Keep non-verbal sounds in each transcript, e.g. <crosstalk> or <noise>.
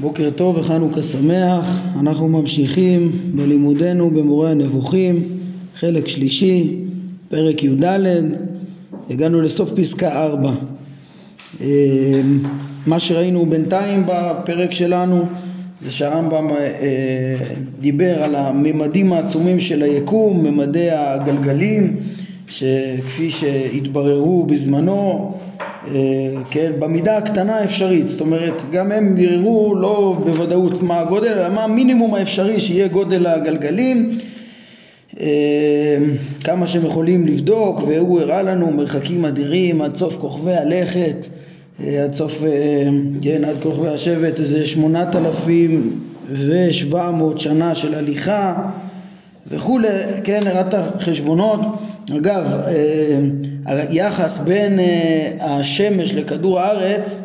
בוקר טוב וחנוכה שמח, אנחנו ממשיכים בלימודנו במורה הנבוכים, חלק שלישי, פרק י"ד, הגענו לסוף פסקה 4. אמ, מה שראינו בינתיים בפרק שלנו זה שהרמב"ם אה, דיבר על הממדים העצומים של היקום, ממדי הגלגלים, שכפי שהתבררו בזמנו כן, במידה הקטנה האפשרית, זאת אומרת גם הם ביררו לא בוודאות מה הגודל, אלא מה המינימום האפשרי שיהיה גודל הגלגלים, אה, כמה שהם יכולים לבדוק, והוא הראה לנו מרחקים אדירים עד סוף כוכבי הלכת, אה, עד סוף, כן, עד כוכבי השבט, איזה שמונת אלפים ושבע מאות שנה של הליכה וכולי, כן, הראה את החשבונות אגב, אה, היחס בין אה, השמש לכדור הארץ,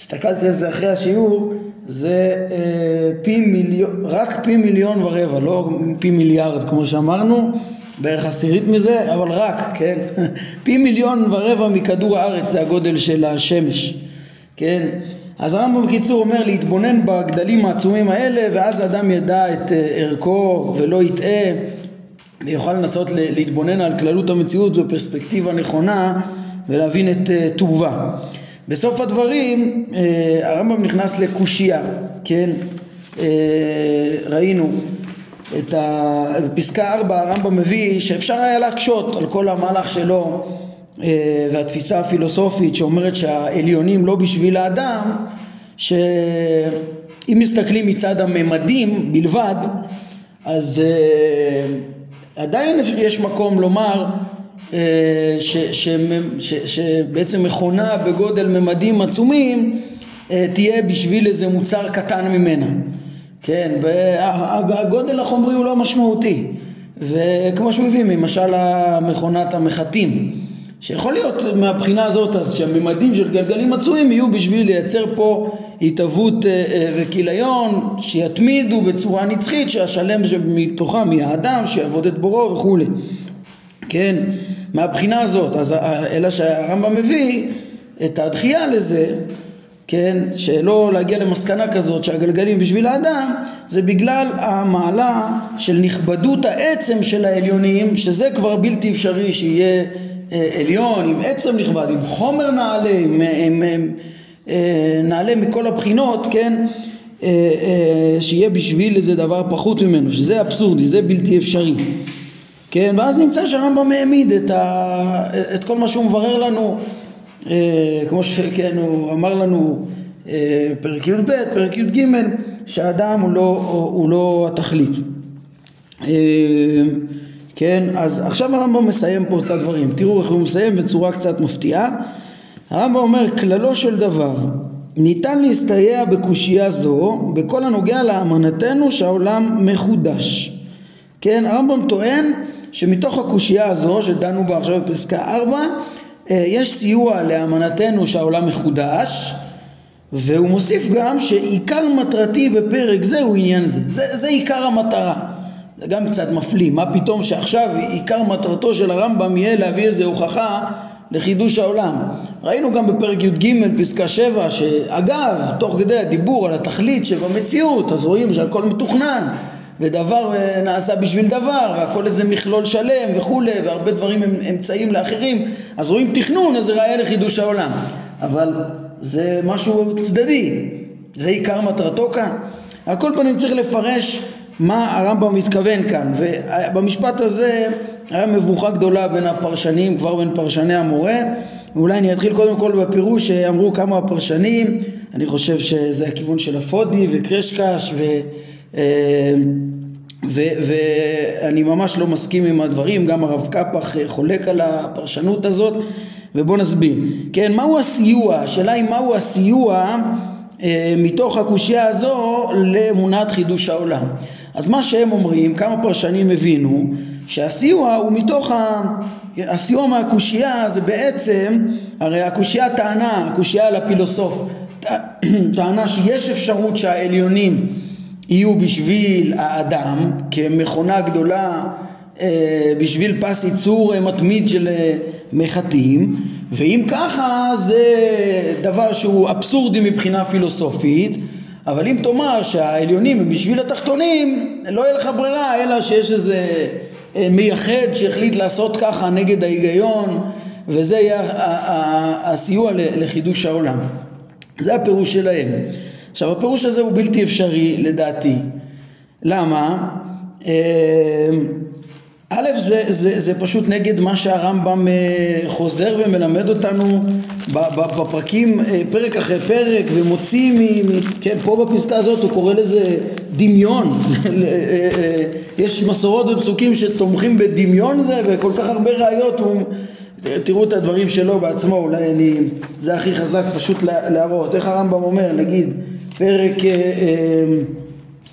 הסתכלתי על זה אחרי השיעור, זה אה, פי מיליון, רק פי מיליון ורבע, לא פי מיליארד כמו שאמרנו, בערך עשירית מזה, אבל רק, כן? <laughs> פי מיליון ורבע מכדור הארץ זה הגודל של השמש, כן? אז הרמב"ם בקיצור אומר להתבונן בגדלים העצומים האלה ואז האדם ידע את ערכו ולא יטעה ויוכל לנסות להתבונן על כללות המציאות בפרספקטיבה נכונה ולהבין את אה, טובה. בסוף הדברים אה, הרמב"ם נכנס לקושייה, כן? אה, ראינו את ה... בפסקה 4 הרמב"ם מביא שאפשר היה להקשות על כל המהלך שלו והתפיסה הפילוסופית שאומרת שהעליונים לא בשביל האדם שאם מסתכלים מצד הממדים בלבד אז עדיין יש מקום לומר אה, ש, ש, ש, שבעצם מכונה בגודל ממדים עצומים אה, תהיה בשביל איזה מוצר קטן ממנה. כן, הגודל החומרי הוא לא משמעותי. וכמו שהוא הביא ממשל המכונת המחטים שיכול להיות מהבחינה הזאת אז שהממדים של גלגלים מצויים יהיו בשביל לייצר פה התהוות אה, וכיליון שיתמידו בצורה נצחית שהשלם שמתוכם יהיה האדם שיעבוד את בורו וכולי. כן מהבחינה הזאת אז אלא שהרמב"ם מביא את הדחייה לזה כן, שלא להגיע למסקנה כזאת שהגלגלים בשביל האדם זה בגלל המעלה של נכבדות העצם של העליונים שזה כבר בלתי אפשרי שיהיה אה, עליון, עם עצם נכבד, עם חומר נעלה, עם, עם, עם אה, נעלה מכל הבחינות, כן, אה, שיהיה בשביל איזה דבר פחות ממנו, שזה אבסורדי, זה בלתי אפשרי. כן, ואז נמצא שהרמב"ם העמיד את, ה, את כל מה שהוא מברר לנו, כמו שכן הוא אמר לנו פרק י"ב, פרק י"ג, שהאדם הוא לא, הוא לא התכלית. כן, אז עכשיו הרמב"ם מסיים פה את הדברים, תראו איך הוא מסיים בצורה קצת מפתיעה. הרמב"ם אומר, כללו של דבר, ניתן להסתייע בקושייה זו בכל הנוגע לאמנתנו שהעולם מחודש. כן, הרמב"ם טוען שמתוך הקושייה הזו שדנו בה עכשיו בפסקה 4 אה, יש סיוע לאמנתנו שהעולם מחודש והוא מוסיף גם שעיקר מטרתי בפרק זה הוא עניין זה, זה, זה עיקר המטרה. זה גם קצת מפליא, מה פתאום שעכשיו עיקר מטרתו של הרמב"ם יהיה להביא איזה הוכחה לחידוש העולם. ראינו גם בפרק י"ג פסקה 7 שאגב תוך כדי הדיבור על התכלית שבמציאות אז רואים שהכל מתוכנן ודבר אה, נעשה בשביל דבר והכל איזה מכלול שלם וכולי והרבה דברים הם אמצעים לאחרים אז רואים תכנון אז זה ראיה לחידוש העולם אבל זה משהו צדדי זה עיקר מטרתו כאן. על כל פנים צריך לפרש מה הרמב"ם מתכוון כאן ובמשפט הזה היה מבוכה גדולה בין הפרשנים כבר בין פרשני המורה ואולי אני אתחיל קודם כל בפירוש שאמרו כמה פרשנים אני חושב שזה הכיוון של אפודי וקרשקש ו... אה, ואני ממש לא מסכים עם הדברים, גם הרב קפח חולק על הפרשנות הזאת, ובואו נסביר. כן, מהו הסיוע? השאלה היא מהו הסיוע אה, מתוך הקושייה הזו לאמונת חידוש העולם. אז מה שהם אומרים, כמה פרשנים הבינו, שהסיוע הוא מתוך ה... הסיוע מהקושייה זה בעצם, הרי הקושייה טענה, הקושייה על הפילוסוף, <clears throat> טענה שיש אפשרות שהעליונים יהיו בשביל האדם כמכונה גדולה אה, בשביל פס ייצור מתמיד של מחטים ואם ככה זה דבר שהוא אבסורדי מבחינה פילוסופית אבל אם תאמר שהעליונים הם בשביל התחתונים לא יהיה לך ברירה אלא שיש איזה מייחד שהחליט לעשות ככה נגד ההיגיון וזה יהיה הסיוע לחידוש העולם. זה הפירוש שלהם. עכשיו הפירוש הזה הוא בלתי אפשרי לדעתי. למה? א', זה, זה, זה פשוט נגד מה שהרמב"ם אה, חוזר ומלמד אותנו בפרקים, אה, פרק אחרי פרק, ומוציא, מ, מ, כן, פה בפסקה הזאת הוא קורא לזה דמיון. <laughs> אה, יש מסורות ופסוקים שתומכים בדמיון זה, וכל כך הרבה ראיות, הוא, תראו את הדברים שלו בעצמו, אולי אני, זה הכי חזק פשוט להראות. איך הרמב"ם אומר, נגיד, פרק...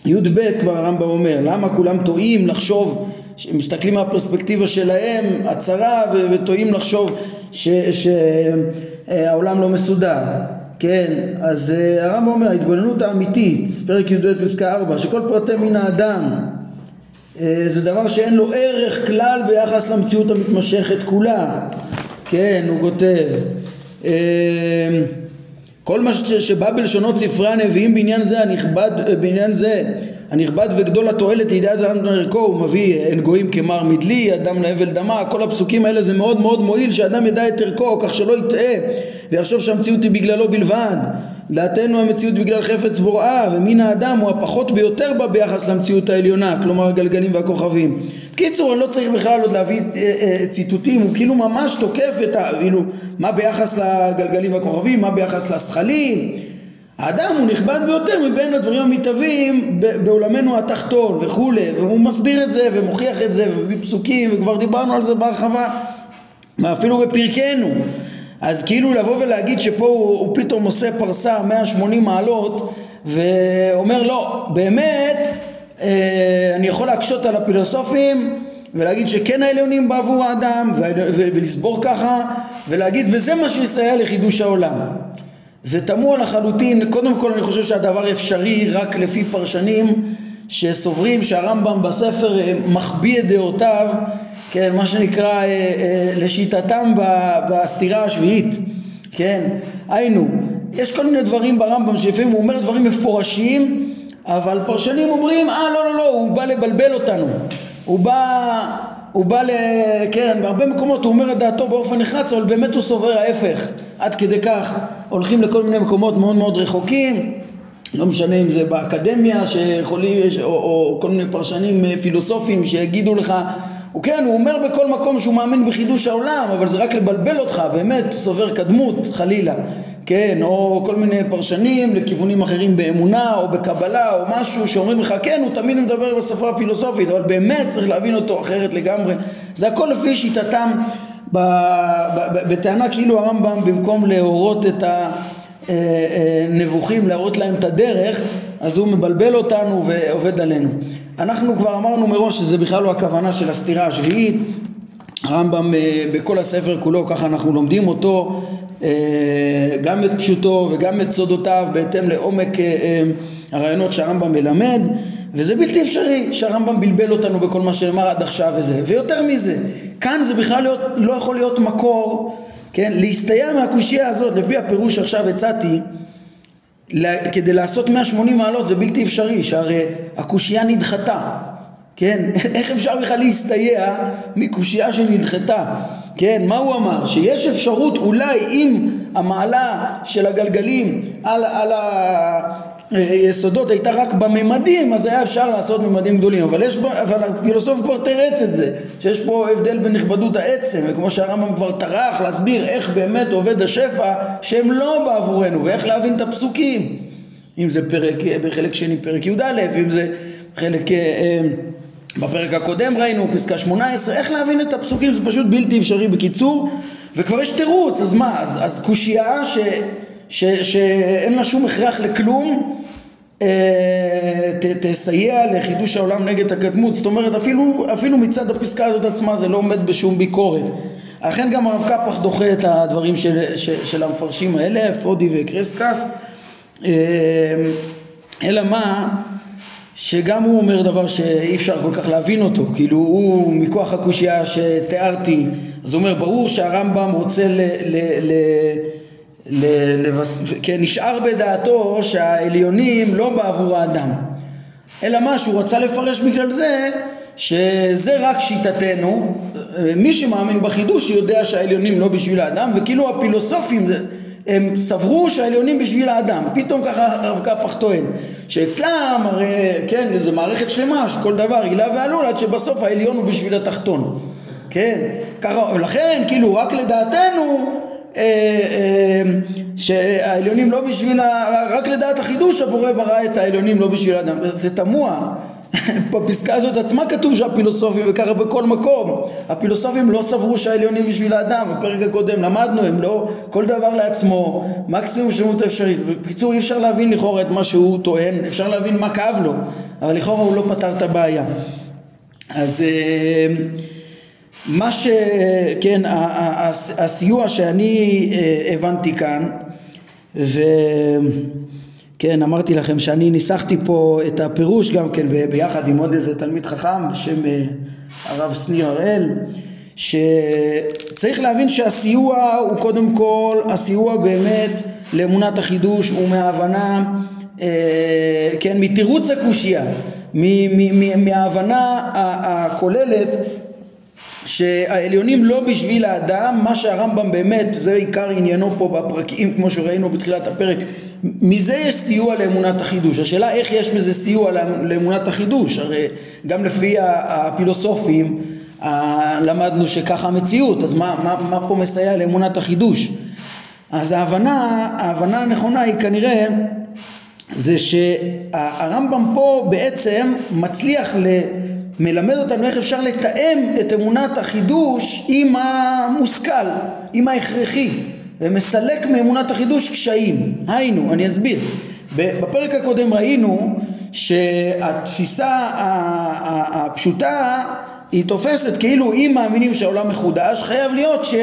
י"ב כבר הרמב"ם אומר, למה כולם טועים לחשוב, מסתכלים מהפרספקטיבה שלהם, הצרה, וטועים לחשוב שהעולם לא מסודר. כן, אז אה, הרמב"ם אומר, ההתבוננות האמיתית, פרק י"ב פסקה 4, שכל פרטי מין האדם אה, זה דבר שאין לו ערך כלל ביחס למציאות המתמשכת כולה. כן, הוא כותב אה, כל מה שבא בלשונות ספרי הנביאים בעניין זה הנכבד, בעניין זה הנכבד וגדול התועלת לידיעת אדם ערכו הוא מביא אין גויים כמר מדלי, אדם להבל דמה, כל הפסוקים האלה זה מאוד מאוד מועיל שאדם ידע את ערכו כך שלא יטעה ויחשוב שהמציאות היא בגללו בלבד. דעתנו המציאות בגלל חפץ בוראה ומין האדם הוא הפחות ביותר בה ביחס למציאות העליונה כלומר הגלגלים והכוכבים בקיצור אני לא צריך בכלל עוד להביא אה, אה, ציטוטים הוא כאילו ממש תוקף את ה... כאילו מה ביחס לגלגלים והכוכבים מה ביחס לזכלים. האדם הוא נכבד ביותר מבין הדברים המתהווים בעולמנו התחתון וכולי והוא מסביר את זה ומוכיח את זה ומביא פסוקים וכבר דיברנו על זה בהרחבה ואפילו בפרקנו. אז כאילו לבוא ולהגיד שפה הוא, הוא פתאום עושה פרסה 180 מעלות ואומר לא, באמת אני יכול להקשות על הפילוסופים ולהגיד שכן העליונים בעבור האדם ולסבור ככה ולהגיד וזה מה שיסייע לחידוש העולם. זה תמוה לחלוטין, קודם כל אני חושב שהדבר אפשרי רק לפי פרשנים שסוברים שהרמב"ם בספר אה, מחביא את דעותיו כן, מה שנקרא אה, אה, לשיטתם בסתירה השביעית, כן, היינו, יש כל מיני דברים ברמב"ם שלפעמים הוא אומר דברים מפורשים, אבל פרשנים אומרים, אה לא לא לא, הוא בא לבלבל אותנו, הוא בא, הוא בא ל... כן, בהרבה מקומות הוא אומר את דעתו באופן נחרץ, אבל באמת הוא סובר ההפך, עד כדי כך הולכים לכל מיני מקומות מאוד מאוד רחוקים, לא משנה אם זה באקדמיה שיכולים, או, או כל מיני פרשנים פילוסופיים שיגידו לך. הוא כן, הוא אומר בכל מקום שהוא מאמין בחידוש העולם, אבל זה רק לבלבל אותך, באמת סובר קדמות, חלילה. כן, או כל מיני פרשנים לכיוונים אחרים באמונה או בקבלה או משהו שאומרים לך כן, הוא תמיד מדבר בשפה הפילוסופית, אבל באמת צריך להבין אותו אחרת לגמרי. זה הכל לפי שיטתם בטענה כאילו הרמב"ם במקום להורות את הנבוכים, להראות להם את הדרך, אז הוא מבלבל אותנו ועובד עלינו. אנחנו כבר אמרנו מראש שזה בכלל לא הכוונה של הסתירה השביעית, הרמב"ם אה, בכל הספר כולו, ככה אנחנו לומדים אותו, אה, גם את פשוטו וגם את סודותיו בהתאם לעומק אה, הרעיונות שהרמב"ם מלמד וזה בלתי אפשרי שהרמב"ם בלבל אותנו בכל מה שנאמר עד עכשיו וזה ויותר מזה כאן זה בכלל להיות, לא יכול להיות מקור כן להסתייע מהקושייה הזאת לפי הפירוש שעכשיו הצעתי כדי לעשות 180 מעלות זה בלתי אפשרי, שהרי הקושייה נדחתה, כן? <laughs> איך אפשר בכלל להסתייע מקושייה שנדחתה? כן, מה הוא אמר? שיש אפשרות אולי אם המעלה של הגלגלים על, על היסודות הייתה רק בממדים, אז היה אפשר לעשות ממדים גדולים. אבל, יש, אבל הפילוסוף כבר תרץ את זה, שיש פה הבדל בנכבדות העצם, וכמו שהרמב"ם כבר טרח להסביר איך באמת עובד השפע, שהם לא בעבורנו, ואיך להבין את הפסוקים. אם זה פרק, בחלק שני פרק י"א, אם זה חלק... אה, אה, בפרק הקודם ראינו, פסקה 18, איך להבין את הפסוקים זה פשוט בלתי אפשרי. בקיצור, וכבר יש תירוץ, אז מה, אז, אז קושייה ש, ש, שאין לה שום הכרח לכלום, אה, ת, תסייע לחידוש העולם נגד הקדמות, זאת אומרת אפילו, אפילו מצד הפסקה הזאת עצמה זה לא עומד בשום ביקורת. לכן גם הרב קפח דוחה את הדברים של, של, של המפרשים האלה, פודי וקרסקס, אה, אלא מה, שגם הוא אומר דבר שאי אפשר כל כך להבין אותו, כאילו הוא מכוח הקושייה שתיארתי, אז הוא אומר ברור שהרמב"ם רוצה ל... ל, ל לבס... כן, נשאר בדעתו שהעליונים לא בעבור האדם, אלא מה שהוא רצה לפרש בגלל זה שזה רק שיטתנו, מי שמאמין בחידוש יודע שהעליונים לא בשביל האדם וכאילו הפילוסופים הם סברו שהעליונים בשביל האדם, פתאום ככה הרב קפח טוען שאצלם הרי כן זה מערכת שלמה שכל דבר הילה ועלול עד שבסוף העליון הוא בשביל התחתון. כן ככה ולכן כאילו רק לדעתנו אה, אה, שהעליונים לא בשביל, רק לדעת החידוש הבורא ברא את העליונים לא בשביל האדם, זה תמוה בפסקה הזאת עצמה כתוב שהפילוסופים, וככה בכל מקום, הפילוסופים לא סברו שהעליונים בשביל האדם, בפרק הקודם למדנו, הם לא, כל דבר לעצמו, מקסימום שלמות אפשרית. בקיצור אי אפשר להבין לכאורה את מה שהוא טוען, אפשר להבין מה כאב לו, אבל לכאורה הוא לא פתר את הבעיה. אז אה, מה ש... כן, הסיוע שאני אה, הבנתי כאן, ו... כן, אמרתי לכם שאני ניסחתי פה את הפירוש גם כן ביחד עם עוד איזה תלמיד חכם בשם אה, הרב שניר הראל שצריך להבין שהסיוע הוא קודם כל הסיוע באמת לאמונת החידוש ומההבנה אה, כן מתירוץ הקושייה מההבנה הכוללת שהעליונים לא בשביל האדם, מה שהרמב"ם באמת, זה עיקר עניינו פה בפרקים כמו שראינו בתחילת הפרק, מזה יש סיוע לאמונת החידוש. השאלה איך יש מזה סיוע לאמונת החידוש, הרי גם לפי הפילוסופים למדנו שככה המציאות, אז מה, מה, מה פה מסייע לאמונת החידוש? אז ההבנה, ההבנה הנכונה היא כנראה זה שהרמב"ם פה בעצם מצליח ל... מלמד אותנו איך אפשר לתאם את אמונת החידוש עם המושכל, עם ההכרחי, ומסלק מאמונת החידוש קשיים. היינו, אני אסביר. בפרק הקודם ראינו שהתפיסה הפשוטה היא תופסת כאילו אם מאמינים שהעולם מחודש חייב להיות ש,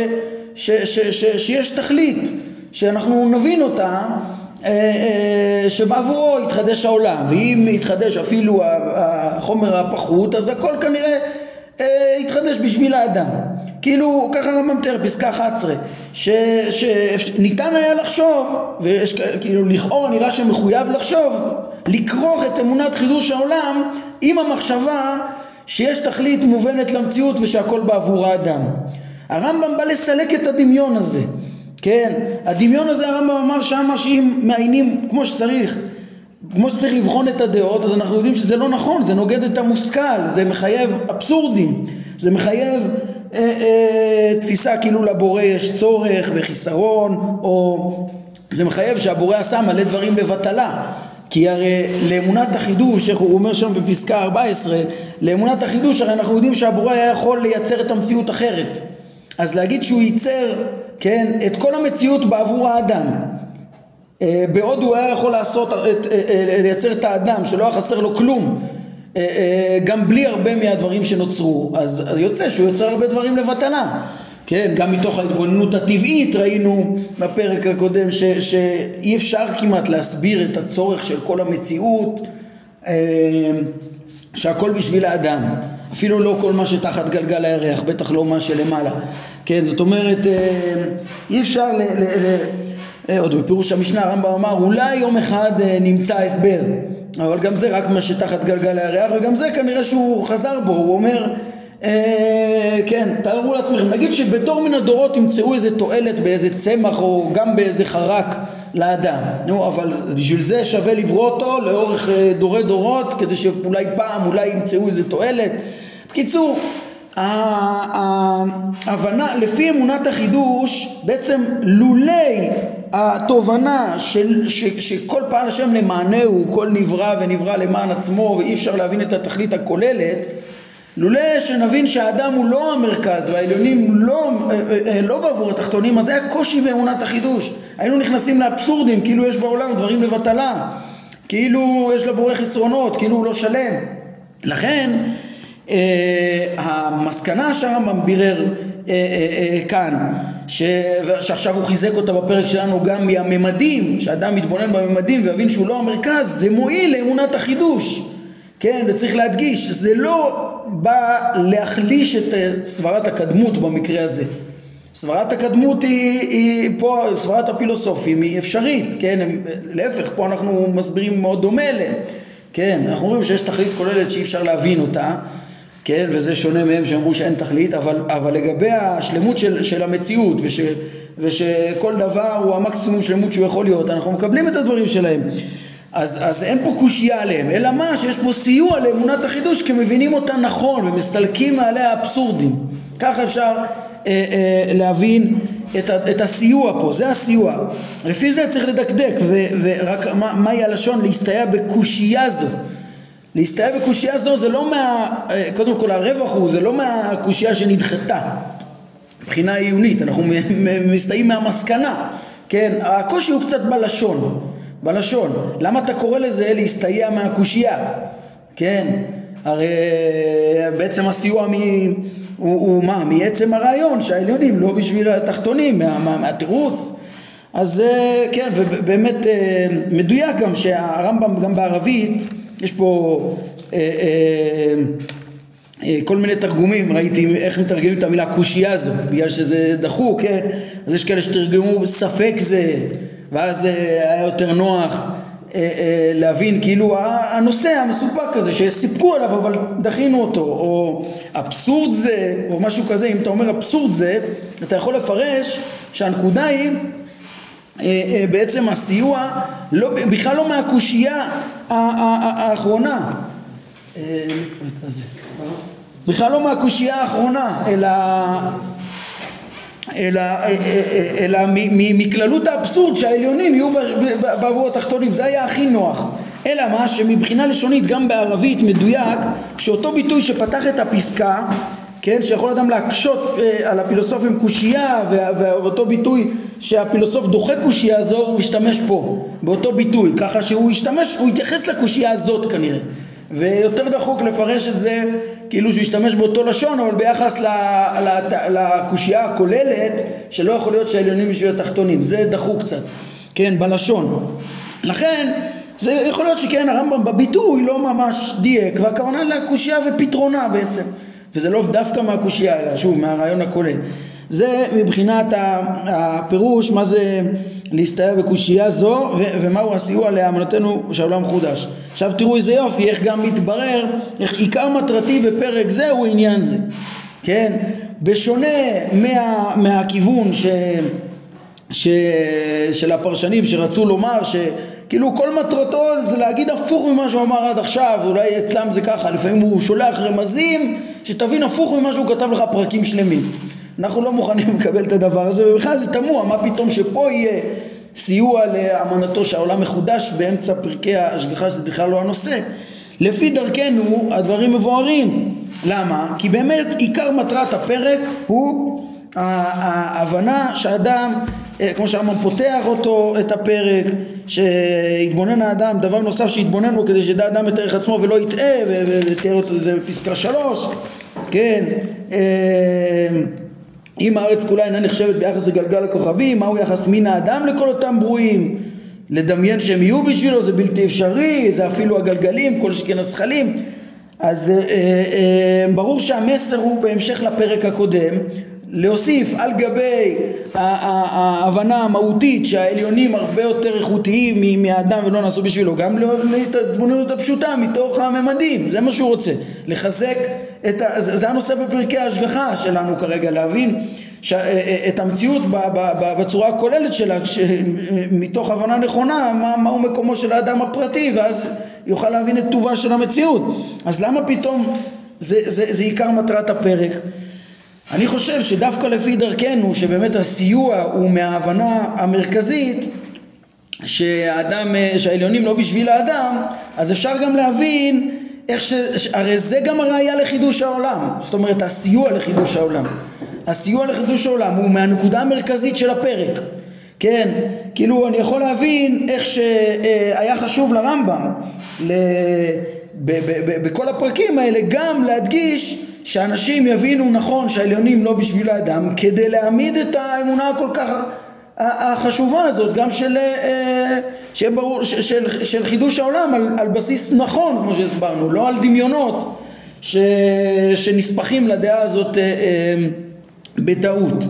ש, ש, ש, שיש תכלית שאנחנו נבין אותה שבעבורו יתחדש העולם ואם יתחדש אפילו החומר הפחות אז הכל כנראה אה, יתחדש בשביל האדם. כאילו ככה רמב"ם תיאר פסקה 11 שניתן היה לחשוב ויש כאילו לכאורה נראה שמחויב לחשוב לכרוך את אמונת חידוש העולם עם המחשבה שיש תכלית מובנת למציאות ושהכל בעבור האדם. הרמב"ם בא לסלק את הדמיון הזה כן, הדמיון הזה הרמב"ם אמר שמה שאם מעיינים כמו שצריך, כמו שצריך לבחון את הדעות, אז אנחנו יודעים שזה לא נכון, זה נוגד את המושכל, זה מחייב אבסורדים, זה מחייב אה, אה, תפיסה כאילו לבורא יש צורך וחיסרון, או זה מחייב שהבורא עשה מלא דברים לבטלה. כי הרי לאמונת החידוש, איך הוא אומר שם בפסקה 14, לאמונת החידוש הרי אנחנו יודעים שהבורא היה יכול לייצר את המציאות אחרת. אז להגיד שהוא ייצר, כן, את כל המציאות בעבור האדם, אה, בעוד הוא היה יכול לעשות, אה, אה, לייצר את האדם שלא היה חסר לו כלום גם בלי הרבה מהדברים שנוצרו אז יוצא שהוא יוצר הרבה דברים לבטלה כן, גם מתוך ההתבוננות הטבעית ראינו בפרק הקודם ש, שאי אפשר כמעט להסביר את הצורך של כל המציאות שהכל בשביל האדם. אפילו לא כל מה שתחת גלגל הירח, בטח לא מה שלמעלה כן, זאת אומרת, אה, אי אפשר, ל, ל, ל, אה, עוד בפירוש המשנה הרמב"ם אמר, אולי יום אחד אה, נמצא הסבר, אבל גם זה רק מה שתחת גלגל הירח, וגם זה כנראה שהוא חזר בו, הוא אומר, אה, כן, תארו לעצמכם, נגיד שבדור מן הדורות ימצאו איזה תועלת באיזה צמח או גם באיזה חרק לאדם, נו, אבל בשביל זה שווה לברוא אותו לאורך דורי דורות, כדי שאולי פעם אולי ימצאו איזה תועלת. בקיצור, ההבנה, לפי אמונת החידוש, בעצם לולי התובנה של, ש, שכל פעל השם למענהו, כל נברא ונברא למען עצמו ואי אפשר להבין את התכלית הכוללת, לולא שנבין שהאדם הוא לא המרכז והעליונים לא, אה, אה, לא בעבור התחתונים, אז היה קושי באמונת החידוש. היינו נכנסים לאבסורדים, כאילו יש בעולם דברים לבטלה, כאילו יש לבורא חסרונות, כאילו הוא לא שלם. לכן אה, המסקנה שהרמב"ם בירר אה, אה, כאן, שעכשיו הוא חיזק אותה בפרק שלנו גם מהממדים, שאדם מתבונן בממדים ויבין שהוא לא המרכז, זה מועיל לאמונת החידוש. כן, וצריך להדגיש, זה לא בא להחליש את סברת הקדמות במקרה הזה. סברת הקדמות היא, היא פה, סברת הפילוסופים היא אפשרית, כן, הם, להפך, פה אנחנו מסבירים מאוד דומה אליהם, כן, אנחנו רואים שיש תכלית כוללת שאי אפשר להבין אותה, כן, וזה שונה מהם שאמרו שאין תכלית, אבל, אבל לגבי השלמות של, של המציאות וש, ושכל דבר הוא המקסימום שלמות שהוא יכול להיות, אנחנו מקבלים את הדברים שלהם. אז, אז אין פה קושייה עליהם, אלא מה? שיש פה סיוע לאמונת החידוש כי מבינים אותה נכון ומסתלקים מעליה אבסורדים. ככה אפשר אה, אה, להבין את, ה, את הסיוע פה, זה הסיוע. לפי זה צריך לדקדק, ו, ורק מה, הלשון? להסתייע בקושייה זו. להסתייע בקושייה זו זה לא מה... אה, קודם כל הרווח הוא, זה לא מהקושייה שנדחתה. מבחינה עיונית, אנחנו מסתייעים מהמסקנה. כן, הקושי הוא קצת בלשון. בלשון. למה אתה קורא לזה להסתייע מהקושייה? כן, הרי בעצם הסיוע מ... הוא, הוא מה? מעצם הרעיון שהעליונים לא בשביל התחתונים, מה, מה, מהתירוץ. אז כן, ובאמת אה, מדויק גם שהרמב"ם גם בערבית, יש פה אה, אה, אה, כל מיני תרגומים, ראיתי איך מתרגמים את המילה קושייה הזו, בגלל שזה דחוק, כן? אז יש כאלה שתרגמו ספק זה, ואז אה, היה יותר נוח אה, אה, להבין כאילו הנושא המסופק הזה שסיפקו עליו אבל דחינו אותו או אבסורד זה או משהו כזה אם אתה אומר אבסורד זה אתה יכול לפרש שהנקודה היא בעצם הסיוע לא, בכלל לא מהקושייה האחרונה. בכלל לא מהקושייה האחרונה אלא אלא, אה, אה, אה, אלא מכללות האבסורד שהעליונים יהיו בעבור התחתונים, זה היה הכי נוח. אלא מה? שמבחינה לשונית גם בערבית מדויק שאותו ביטוי שפתח את הפסקה כן, שיכול אדם להקשות על הפילוסופים קושייה ואותו ביטוי שהפילוסוף דוחה קושייה זו הוא משתמש פה באותו ביטוי ככה שהוא ישתמש, הוא יתייחס לקושייה הזאת כנראה. ויותר דחוק לפרש את זה כאילו שהוא ישתמש באותו לשון אבל ביחס לקושייה הכוללת שלא יכול להיות שהעליונים בשביל התחתונים. זה דחוק קצת כן בלשון. לכן זה יכול להיות שכן הרמב"ם בביטוי לא ממש דייק והכוונה לקושייה ופתרונה בעצם וזה לא דווקא מהקושייה אלא שוב מהרעיון הכולל זה מבחינת הפירוש מה זה להסתייע בקושייה זו ומהו הסיוע לאמנתנו שהעולם חודש. עכשיו תראו איזה יופי איך גם מתברר איך עיקר מטרתי בפרק זה הוא עניין זה. כן? בשונה מה, מהכיוון ש, ש, של הפרשנים שרצו לומר שכאילו כל מטרתו זה להגיד הפוך ממה שהוא אמר עד עכשיו, אולי אצלם זה ככה, לפעמים הוא שולח רמזים שתבין הפוך ממה שהוא כתב לך פרקים שלמים. אנחנו לא מוכנים לקבל את הדבר הזה ובכלל זה תמוה מה פתאום שפה יהיה סיוע לאמנתו שהעולם מחודש באמצע פרקי ההשגחה שזה בכלל לא הנושא לפי דרכנו הדברים מבוארים למה? כי באמת עיקר מטרת הפרק הוא ההבנה שאדם כמו שהרמב"ם פותח אותו את הפרק שהתבונן האדם דבר נוסף שהתבונן בו כדי שידע אדם את ערך עצמו ולא יטעה ותראה אותו זה בפסקה שלוש כן אה, אם הארץ כולה אינה נחשבת ביחס לגלגל הכוכבים, מהו יחס מין האדם לכל אותם ברואים? לדמיין שהם יהיו בשבילו זה בלתי אפשרי, זה אפילו הגלגלים, כל שכן הזכלים. אז אה, אה, אה, ברור שהמסר הוא בהמשך לפרק הקודם, להוסיף על גבי ההבנה המהותית שהעליונים הרבה יותר איכותיים מהאדם ולא נעשו בשבילו, גם להתבוננות הפשוטה מתוך הממדים, זה מה שהוא רוצה, לחזק את ה... זה הנושא בפרקי ההשגחה שלנו כרגע, להבין ש... את המציאות בצורה הכוללת שלה, מתוך הבנה נכונה מה, מהו מקומו של האדם הפרטי ואז יוכל להבין את טובה של המציאות. אז למה פתאום זה, זה, זה עיקר מטרת הפרק? אני חושב שדווקא לפי דרכנו, שבאמת הסיוע הוא מההבנה המרכזית שהאדם, אה, שהעליונים לא בשביל האדם, אז אפשר גם להבין איך ש... הרי זה גם הראייה לחידוש העולם, זאת אומרת הסיוע לחידוש העולם. הסיוע לחידוש העולם הוא מהנקודה המרכזית של הפרק, כן? כאילו אני יכול להבין איך שהיה חשוב לרמב"ם ל... ב... ב... ב... בכל הפרקים האלה גם להדגיש שאנשים יבינו נכון שהעליונים לא בשביל האדם כדי להעמיד את האמונה הכל כך החשובה הזאת, גם של, שיהיה ברור, של, של חידוש העולם על, על בסיס נכון, כמו שהסברנו, לא על דמיונות ש, שנספחים לדעה הזאת בטעות.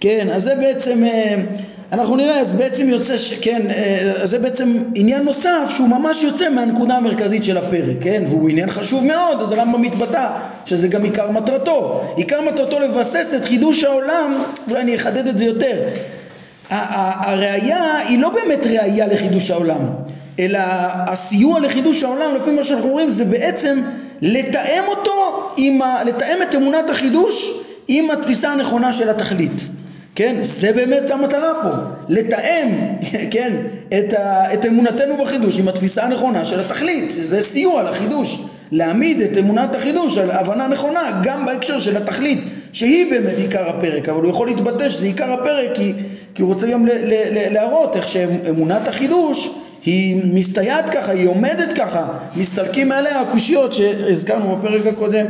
כן, אז זה בעצם אנחנו נראה, אז בעצם יוצא, ש... כן, אה, זה בעצם עניין נוסף שהוא ממש יוצא מהנקודה המרכזית של הפרק, כן, והוא עניין חשוב מאוד, אז הרמב"ם מתבטא שזה גם עיקר מטרתו. עיקר מטרתו לבסס את חידוש העולם, אולי אני אחדד את זה יותר. הראייה היא לא באמת ראייה לחידוש העולם, אלא הסיוע לחידוש העולם, לפי מה שאנחנו רואים, זה בעצם לתאם אותו, ה... לתאם את אמונת החידוש עם התפיסה הנכונה של התכלית. כן, זה באמת המטרה פה, לתאם, <laughs> כן, את, ה, את אמונתנו בחידוש עם התפיסה הנכונה של התכלית, זה סיוע לחידוש, להעמיד את אמונת החידוש על הבנה נכונה גם בהקשר של התכלית, שהיא באמת עיקר הפרק, אבל הוא יכול להתבטא שזה עיקר הפרק כי, כי הוא רוצה גם ל, ל, ל, להראות איך שאמונת החידוש היא מסתייעת ככה, היא עומדת ככה, מסתלקים מעליה הקושיות שהזכרנו בפרק הקודם,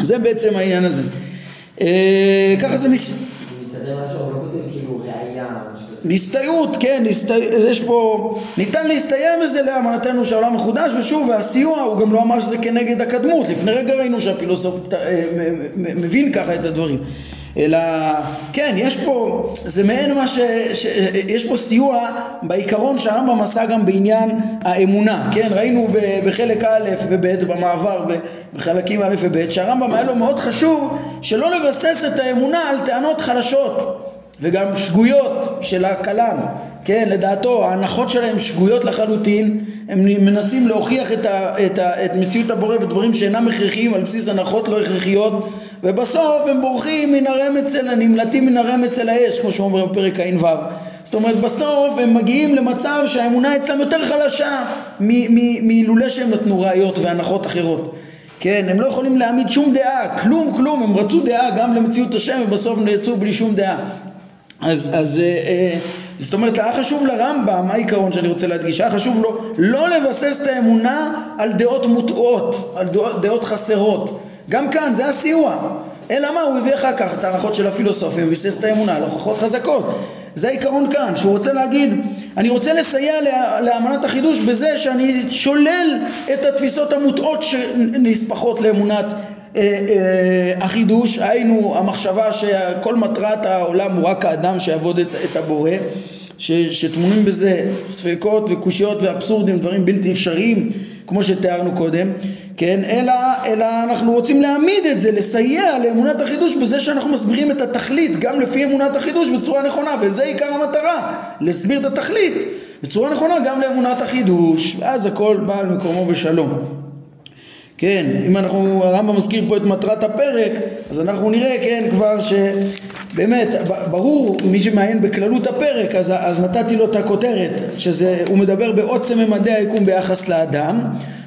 זה בעצם העניין הזה. אה, ככה זה מס... מסתדר לא כאילו כן, יש פה, ניתן להסתיים בזה לאמנתנו שהעולם מחודש ושוב והסיוע הוא גם לא אמר שזה כנגד הקדמות, לפני רגע ראינו שהפילוסוף אה, מבין ככה את הדברים אלא כן, יש פה, זה מעין מה ש... ש יש פה סיוע בעיקרון שהרמב"ם עשה גם בעניין האמונה, כן, ראינו בחלק א' וב' במעבר בחלקים א' וב' שהרמב"ם היה לו מאוד חשוב שלא לבסס את האמונה על טענות חלשות וגם שגויות של הכלם, כן, לדעתו ההנחות שלהם שגויות לחלוטין, הם מנסים להוכיח את, ה, את, ה, את מציאות הבורא בדברים שאינם הכרחיים על בסיס הנחות לא הכרחיות ובסוף הם בורחים מן הרמץ אל, נמלטים מן הרמץ אל האש, כמו אומר בפרק ע"ו. זאת אומרת בסוף הם מגיעים למצב שהאמונה אצלם יותר חלשה מלולא שהם נתנו ראיות והנחות אחרות. כן, הם לא יכולים להעמיד שום דעה, כלום כלום, הם רצו דעה גם למציאות השם ובסוף הם יצאו בלי שום דעה. אז, אז אה, אה, זאת אומרת, היה חשוב לרמב"ם, מה העיקרון שאני רוצה להדגיש? היה חשוב לו לא לבסס את האמונה על דעות מוטעות, על דעות, דעות חסרות. גם כאן זה הסיוע. אלא מה? הוא הביא אחר כך את ההנחות של הפילוסופיה וביסס את האמונה על הוכחות חזקות. זה העיקרון כאן, שהוא רוצה להגיד, אני רוצה לסייע לאמנת החידוש בזה שאני שולל את התפיסות המוטעות שנספחות לאמונת החידוש, היינו המחשבה שכל מטרת העולם הוא רק האדם שיעבוד את, את הבורא, ש, שטמונים בזה ספקות וקושיות ואבסורדים, דברים בלתי אפשריים, כמו שתיארנו קודם, כן? אלא, אלא אנחנו רוצים להעמיד את זה, לסייע לאמונת החידוש בזה שאנחנו מסבירים את התכלית גם לפי אמונת החידוש בצורה נכונה, וזה עיקר המטרה, להסביר את התכלית בצורה נכונה גם לאמונת החידוש, ואז הכל בא על מקומו בשלום. כן, אם אנחנו, הרמב"ם מזכיר פה את מטרת הפרק, אז אנחנו נראה, כן, כבר שבאמת, ברור, מי שמעיין בכללות הפרק, אז, אז נתתי לו את הכותרת, שזה, הוא מדבר בעוצם ממדי היקום ביחס לאדם,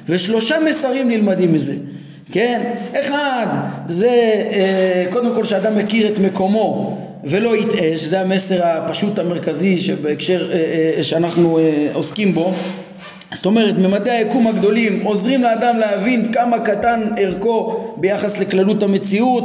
ושלושה מסרים נלמדים מזה. כן, אחד זה אה, קודם כל שאדם מכיר את מקומו ולא יטעה, שזה המסר הפשוט המרכזי שבהקשר אה, אה, שאנחנו עוסקים בו זאת אומרת, ממדי היקום הגדולים עוזרים לאדם להבין כמה קטן ערכו ביחס לכללות המציאות,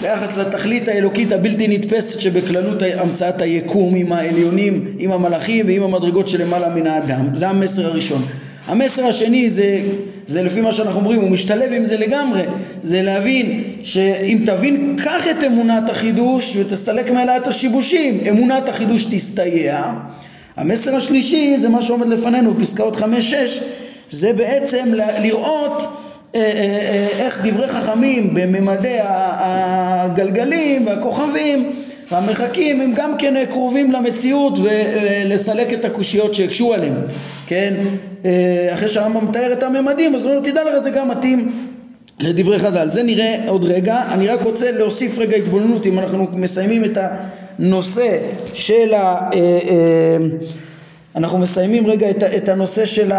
ביחס לתכלית האלוקית הבלתי נתפסת שבכללות המצאת היקום עם העליונים, עם המלאכים ועם המדרגות שלמעלה מן האדם. זה המסר הראשון. המסר השני זה, זה לפי מה שאנחנו אומרים, הוא משתלב עם זה לגמרי, זה להבין שאם תבין, קח את אמונת החידוש ותסלק מעלה את השיבושים, אמונת החידוש תסתייע המסר השלישי זה מה שעומד לפנינו, פסקאות חמש-שש, זה בעצם לראות אה, אה, אה, איך דברי חכמים בממדי הגלגלים והכוכבים והמרחקים הם גם כן קרובים למציאות ולסלק את הקושיות שהקשו עליהם, כן? אחרי שהרמב"ם מתאר את הממדים אז הוא אומר תדע לך זה גם מתאים לדברי חז"ל. זה נראה עוד רגע, אני רק רוצה להוסיף רגע התבוננות אם אנחנו מסיימים את הנושא של ה... אה, אה, אנחנו מסיימים רגע את הנושא של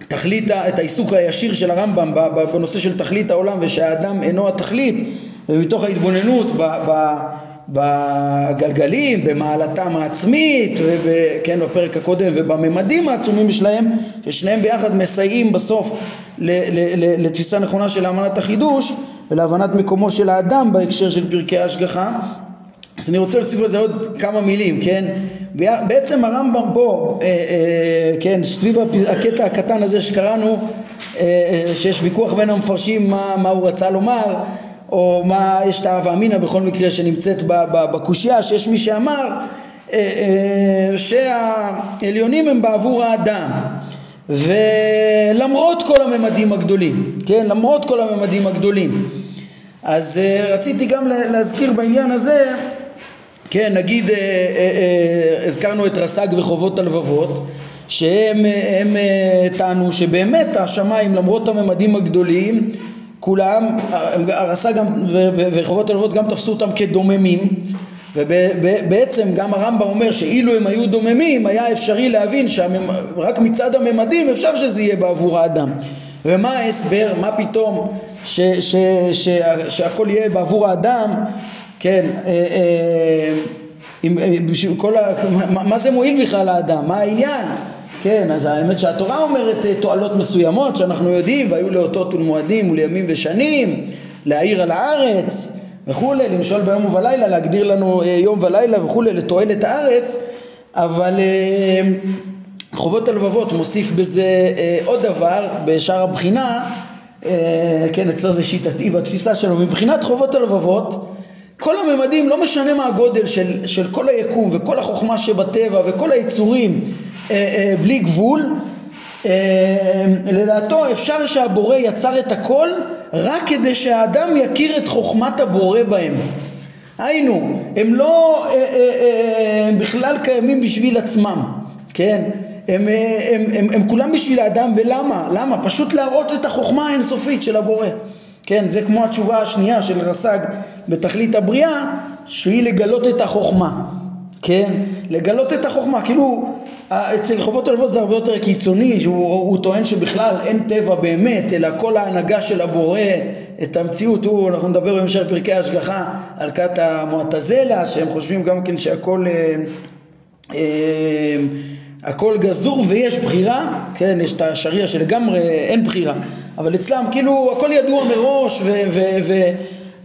התכלית, את העיסוק הישיר של הרמב"ם בנושא של תכלית העולם ושהאדם אינו התכלית ומתוך ההתבוננות בגלגלים, במעלתם העצמית, וכן בפרק הקודם, ובממדים העצומים שלהם, ששניהם ביחד מסייעים בסוף לתפיסה נכונה של אמנת החידוש ולהבנת מקומו של האדם בהקשר של פרקי ההשגחה. אז אני רוצה להוסיף לזה עוד כמה מילים, כן? בעצם הרמב"ם פה, אה, אה, כן, סביב הקטע הקטן הזה שקראנו, אה, שיש ויכוח בין המפרשים מה, מה הוא רצה לומר, או מה יש את האהבה אמינא בכל מקרה שנמצאת בקושייה, שיש מי שאמר שהעליונים הם בעבור האדם. ולמרות כל הממדים הגדולים, כן, למרות כל הממדים הגדולים. אז רציתי גם להזכיר בעניין הזה כן, נגיד, אה, אה, אה, הזכרנו את רס"ג וחובות הלבבות, שהם הם, אה, טענו שבאמת השמיים למרות הממדים הגדולים כולם, הרס"ג וחובות הלבבות גם תפסו אותם כדוממים ובעצם גם הרמב"ם אומר שאילו הם היו דוממים היה אפשרי להבין שרק מצד הממדים אפשר שזה יהיה בעבור האדם. ומה ההסבר, מה פתאום ש, ש, ש, שהכל יהיה בעבור האדם כן, אה, אה, אה, כל ה... מה זה מועיל בכלל לאדם? מה העניין? כן, אז האמת שהתורה אומרת תועלות מסוימות שאנחנו יודעים, והיו לאותות ולמועדים ולימים ושנים, להעיר על הארץ וכולי, למשול ביום ובלילה, להגדיר לנו יום ולילה וכולי, לתועלת הארץ, אבל חובות הלבבות מוסיף בזה עוד דבר בשאר הבחינה, כן, אצלו זה שיטתי בתפיסה שלו, מבחינת חובות הלבבות כל הממדים, לא משנה מה הגודל של, של כל היקום וכל החוכמה שבטבע וכל היצורים אה, אה, בלי גבול, אה, לדעתו אפשר שהבורא יצר את הכל רק כדי שהאדם יכיר את חוכמת הבורא בהם. היינו, הם לא אה, אה, אה, הם בכלל קיימים בשביל עצמם, כן? הם, אה, הם, הם, הם, הם כולם בשביל האדם, ולמה? למה? פשוט להראות את החוכמה האינסופית של הבורא. כן, זה כמו התשובה השנייה של רס"ג בתכלית הבריאה, שהיא לגלות את החוכמה, כן, לגלות את החוכמה, כאילו אצל חובות הלוות זה הרבה יותר קיצוני, שהוא טוען שבכלל אין טבע באמת, אלא כל ההנהגה של הבורא, את המציאות, הוא, אנחנו נדבר בהמשך פרקי ההשגחה על כת המועטזלה, שהם חושבים גם כן שהכל אה, אה, הכל גזור ויש בחירה, כן, יש את השריעה שלגמרי אין בחירה, אבל אצלם כאילו הכל ידוע מראש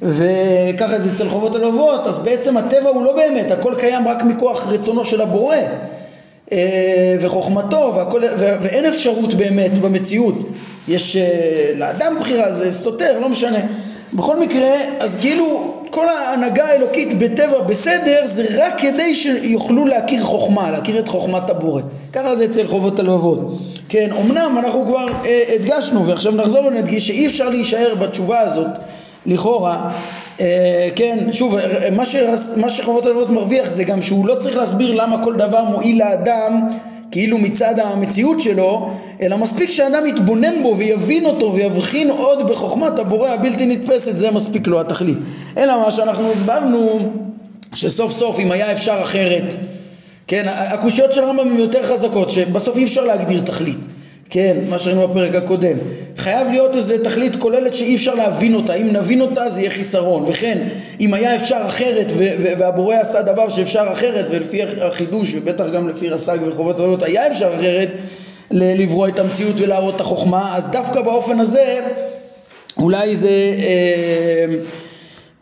וככה זה אצל חובות הלוות, אז בעצם הטבע הוא לא באמת, הכל קיים רק מכוח רצונו של הבורא אה, וחוכמתו והכל, ואין אפשרות באמת במציאות, יש אה, לאדם בחירה, זה סותר, לא משנה. בכל מקרה, אז כאילו כל ההנהגה האלוקית בטבע בסדר זה רק כדי שיוכלו להכיר חוכמה, להכיר את חוכמת הבורא. ככה זה אצל חובות הלבבות. כן, אמנם אנחנו כבר אה, הדגשנו ועכשיו נחזור ונדגיש שאי אפשר להישאר בתשובה הזאת לכאורה אה, כן, שוב, מה, שרס, מה שחובות הלבבות מרוויח זה גם שהוא לא צריך להסביר למה כל דבר מועיל לאדם כאילו מצד המציאות שלו, אלא מספיק שאדם יתבונן בו ויבין אותו ויבחין עוד בחוכמת הבורא הבלתי נתפסת, זה מספיק לו התכלית. אלא מה שאנחנו הסברנו, שסוף סוף אם היה אפשר אחרת, כן, הקושיות של הרמב"ם הן יותר חזקות, שבסוף אי אפשר להגדיר תכלית. כן, מה שראינו בפרק הקודם. חייב להיות איזה תכלית כוללת שאי אפשר להבין אותה. אם נבין אותה זה יהיה חיסרון. וכן, אם היה אפשר אחרת והבורא עשה דבר שאפשר אחרת, ולפי החידוש, ובטח גם לפי רס"ג וחובות רבות, היה אפשר אחרת לברוא את המציאות ולהראות את החוכמה, אז דווקא באופן הזה אולי זה... אה,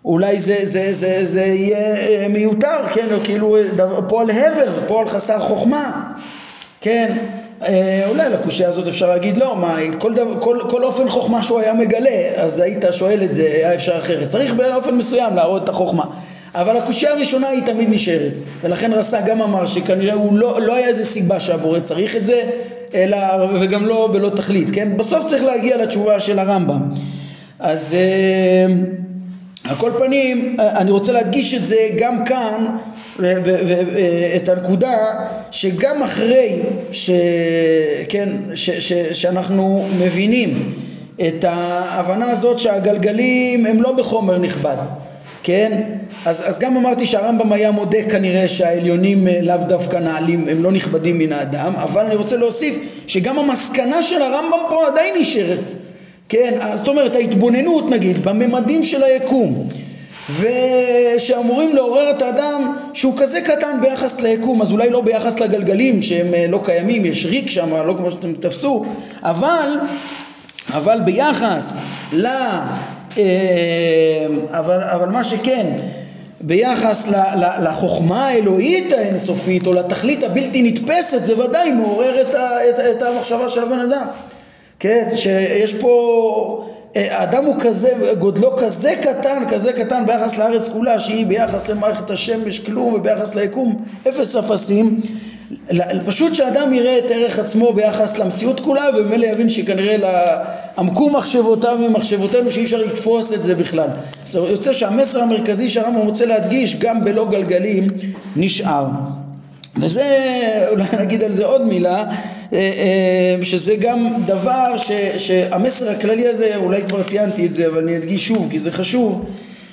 אולי זה, זה, זה, זה יהיה אה, מיותר, כן, או כאילו פועל הבר, פועל חסר חוכמה, כן, אה, אולי לקושייה הזאת אפשר להגיד לא, מה, כל, דבר, כל, כל אופן חוכמה שהוא היה מגלה, אז היית שואל את זה, היה אפשר אחרת. צריך באופן מסוים להראות את החוכמה. אבל הקושייה הראשונה היא תמיד נשארת, ולכן רס"א גם אמר שכנראה הוא לא, לא היה איזה סיבה שהבורא צריך את זה, אלא, וגם לא בלא תכלית, כן? בסוף צריך להגיע לתשובה של הרמב"ם. אז אה, על כל פנים, אני רוצה להדגיש את זה גם כאן, את הנקודה שגם אחרי ש, כן, ש, ש, שאנחנו מבינים את ההבנה הזאת שהגלגלים הם לא בחומר נכבד, כן? אז, אז גם אמרתי שהרמב"ם היה מודה כנראה שהעליונים אה, לאו דווקא נעלים, הם לא נכבדים מן האדם, אבל אני רוצה להוסיף שגם המסקנה של הרמב"ם פה עדיין נשארת, כן? זאת אומרת ההתבוננות נגיד בממדים של היקום ושאמורים לעורר את האדם שהוא כזה קטן ביחס ליקום, אז אולי לא ביחס לגלגלים שהם אה, לא קיימים, יש ריק שם, לא כמו שאתם תפסו, אבל, אבל ביחס ל... אה, אבל, אבל מה שכן, ביחס לחוכמה האלוהית האינסופית או לתכלית הבלתי נתפסת זה ודאי מעורר את, את, את המחשבה של הבן אדם. כן, שיש פה, האדם הוא כזה, גודלו כזה קטן, כזה קטן ביחס לארץ כולה שהיא ביחס למערכת השמש כלום וביחס ליקום אפס אפסים פשוט שאדם יראה את ערך עצמו ביחס למציאות כולה וממילא יבין שכנראה עמקו מחשבותיו ממחשבותינו שאי אפשר לתפוס את זה בכלל. אז יוצא שהמסר המרכזי שהרמב"ם רוצה להדגיש גם בלא גלגלים נשאר. וזה, אולי <laughs> נגיד על זה עוד מילה, אה, אה, שזה גם דבר ש, שהמסר הכללי הזה, אולי כבר ציינתי את זה אבל אני אדגיש שוב כי זה חשוב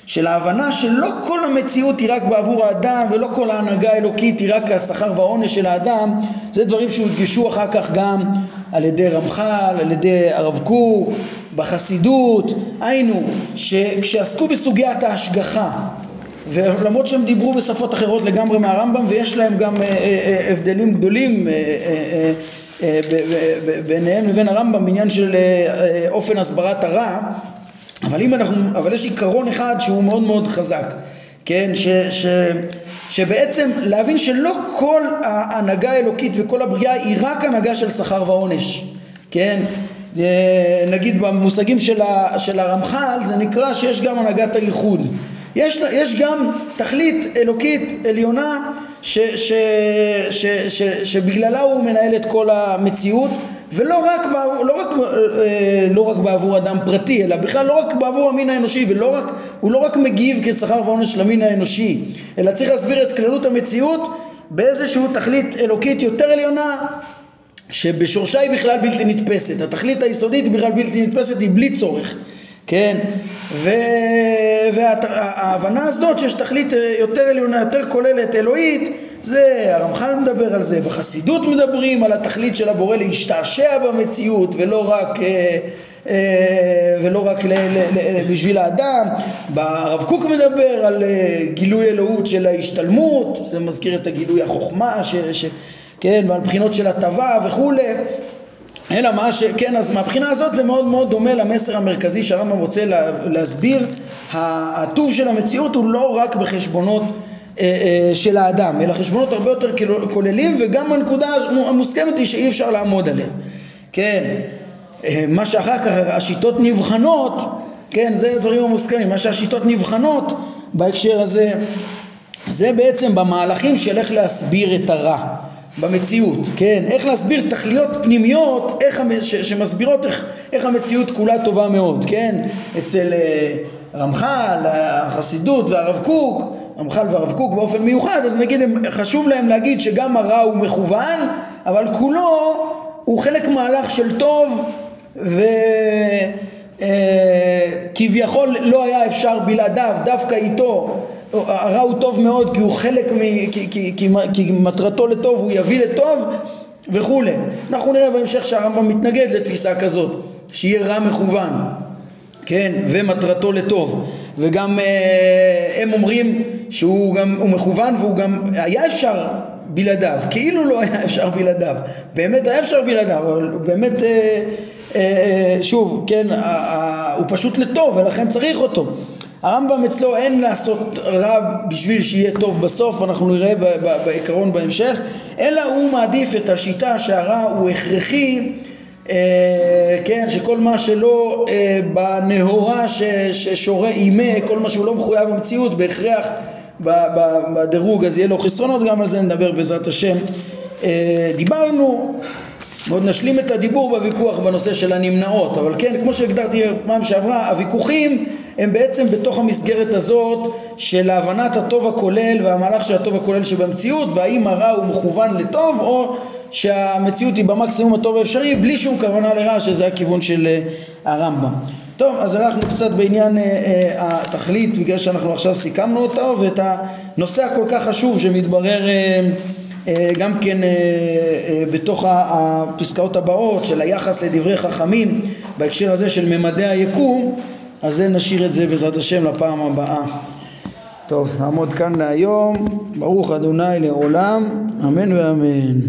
של ההבנה שלא כל המציאות היא רק בעבור האדם ולא כל ההנהגה האלוקית היא רק השכר והעונש של האדם זה דברים שהודגשו אחר כך גם על ידי רמח"ל, על ידי הרב קוק, בחסידות. היינו שכשעסקו בסוגיית ההשגחה ולמרות שהם דיברו בשפות אחרות לגמרי מהרמב"ם ויש להם גם אה, אה, אה, הבדלים גדולים ביניהם לבין הרמב"ם בעניין של אופן הסברת הרע אבל אם אנחנו, אבל יש עיקרון אחד שהוא מאוד מאוד חזק, כן, ש, ש, שבעצם להבין שלא כל ההנהגה האלוקית וכל הבריאה היא רק הנהגה של שכר ועונש, כן, נגיד במושגים של, של הרמח"ל זה נקרא שיש גם הנהגת הייחוד, יש, יש גם תכלית אלוקית עליונה ש, ש, ש, ש, שבגללה הוא מנהל את כל המציאות ולא רק, לא רק, אה, לא רק בעבור אדם פרטי, אלא בכלל לא רק בעבור המין האנושי, ולא רק, הוא לא רק מגיב כשכר ועונש למין האנושי, אלא צריך להסביר את כללות המציאות באיזושהי תכלית אלוקית יותר עליונה שבשורשה היא בכלל בלתי נתפסת. התכלית היסודית בכלל בלתי נתפסת, היא בלי צורך, כן? וההבנה הזאת שיש תכלית יותר עליונה, יותר כוללת, אלוהית, זה, הרמח"ל מדבר על זה, בחסידות מדברים על התכלית של הבורא להשתעשע במציאות ולא רק, אה, אה, ולא רק ל, ל, ל, בשביל האדם, הרב קוק מדבר על אה, גילוי אלוהות של ההשתלמות, זה מזכיר את הגילוי החוכמה, ש, ש, כן, ועל בחינות של הטבה וכולי אלא מה ש... כן, אז מהבחינה הזאת זה מאוד מאוד דומה למסר המרכזי שהרמב"ם רוצה לה, להסביר. הטוב של המציאות הוא לא רק בחשבונות אה, אה, של האדם, אלא חשבונות הרבה יותר כוללים וגם הנקודה המוסכמת היא שאי אפשר לעמוד עליה. כן, אה, מה שאחר כך השיטות נבחנות, כן, זה הדברים המוסכמים, מה שהשיטות נבחנות בהקשר הזה, זה בעצם במהלכים של איך להסביר את הרע. במציאות, כן? איך להסביר תכליות פנימיות איך, ש, שמסבירות איך, איך המציאות כולה טובה מאוד, כן? אצל רמח"ל, החסידות והרב קוק רמח"ל והרב קוק באופן מיוחד, אז נגיד הם, חשוב להם להגיד שגם הרע הוא מכוון, אבל כולו הוא חלק מהלך של טוב וכביכול אה, לא היה אפשר בלעדיו, דווקא איתו הרע הוא טוב מאוד כי הוא חלק, מ, כי, כי, כי, כי מטרתו לטוב, הוא יביא לטוב וכולי. אנחנו נראה בהמשך שהרמב"ם מתנגד לתפיסה כזאת, שיהיה רע מכוון, כן, ומטרתו לטוב. וגם אה, הם אומרים שהוא גם, הוא מכוון והוא גם, היה אפשר בלעדיו, כאילו לא היה אפשר בלעדיו, באמת היה אפשר בלעדיו, אבל באמת, אה, אה, שוב, כן, הוא פשוט לטוב ולכן צריך אותו. הרמב"ם אצלו אין לעשות רע בשביל שיהיה טוב בסוף, אנחנו נראה בעיקרון בהמשך, אלא הוא מעדיף את השיטה שהרע הוא הכרחי אה, כן, שכל מה שלא אה, בנהורה ששורה אימה, כל מה שהוא לא מחויב במציאות, בהכרח בדירוג אז יהיה לו חסרונות, גם על זה נדבר בעזרת השם. אה, דיברנו, עוד נשלים את הדיבור בוויכוח בנושא של הנמנעות, אבל כן, כמו שהגדרתי פעם שעברה, הוויכוחים הם בעצם בתוך המסגרת הזאת של הבנת הטוב הכולל והמהלך של הטוב הכולל שבמציאות, והאם הרע הוא מכוון לטוב או שהמציאות היא במקסימום הטוב האפשרי בלי שום כוונה לרע שזה הכיוון של אה, הרמב"ם. טוב, אז אנחנו קצת בעניין אה, אה, התכלית בגלל שאנחנו עכשיו סיכמנו אותו ואת הנושא הכל כך חשוב שמתברר גם כן בתוך הפסקאות הבאות של היחס לדברי חכמים בהקשר הזה של ממדי היקום אז זה נשאיר את זה בעזרת השם לפעם הבאה. טוב, נעמוד כאן להיום. ברוך אדוני לעולם, אמן ואמן.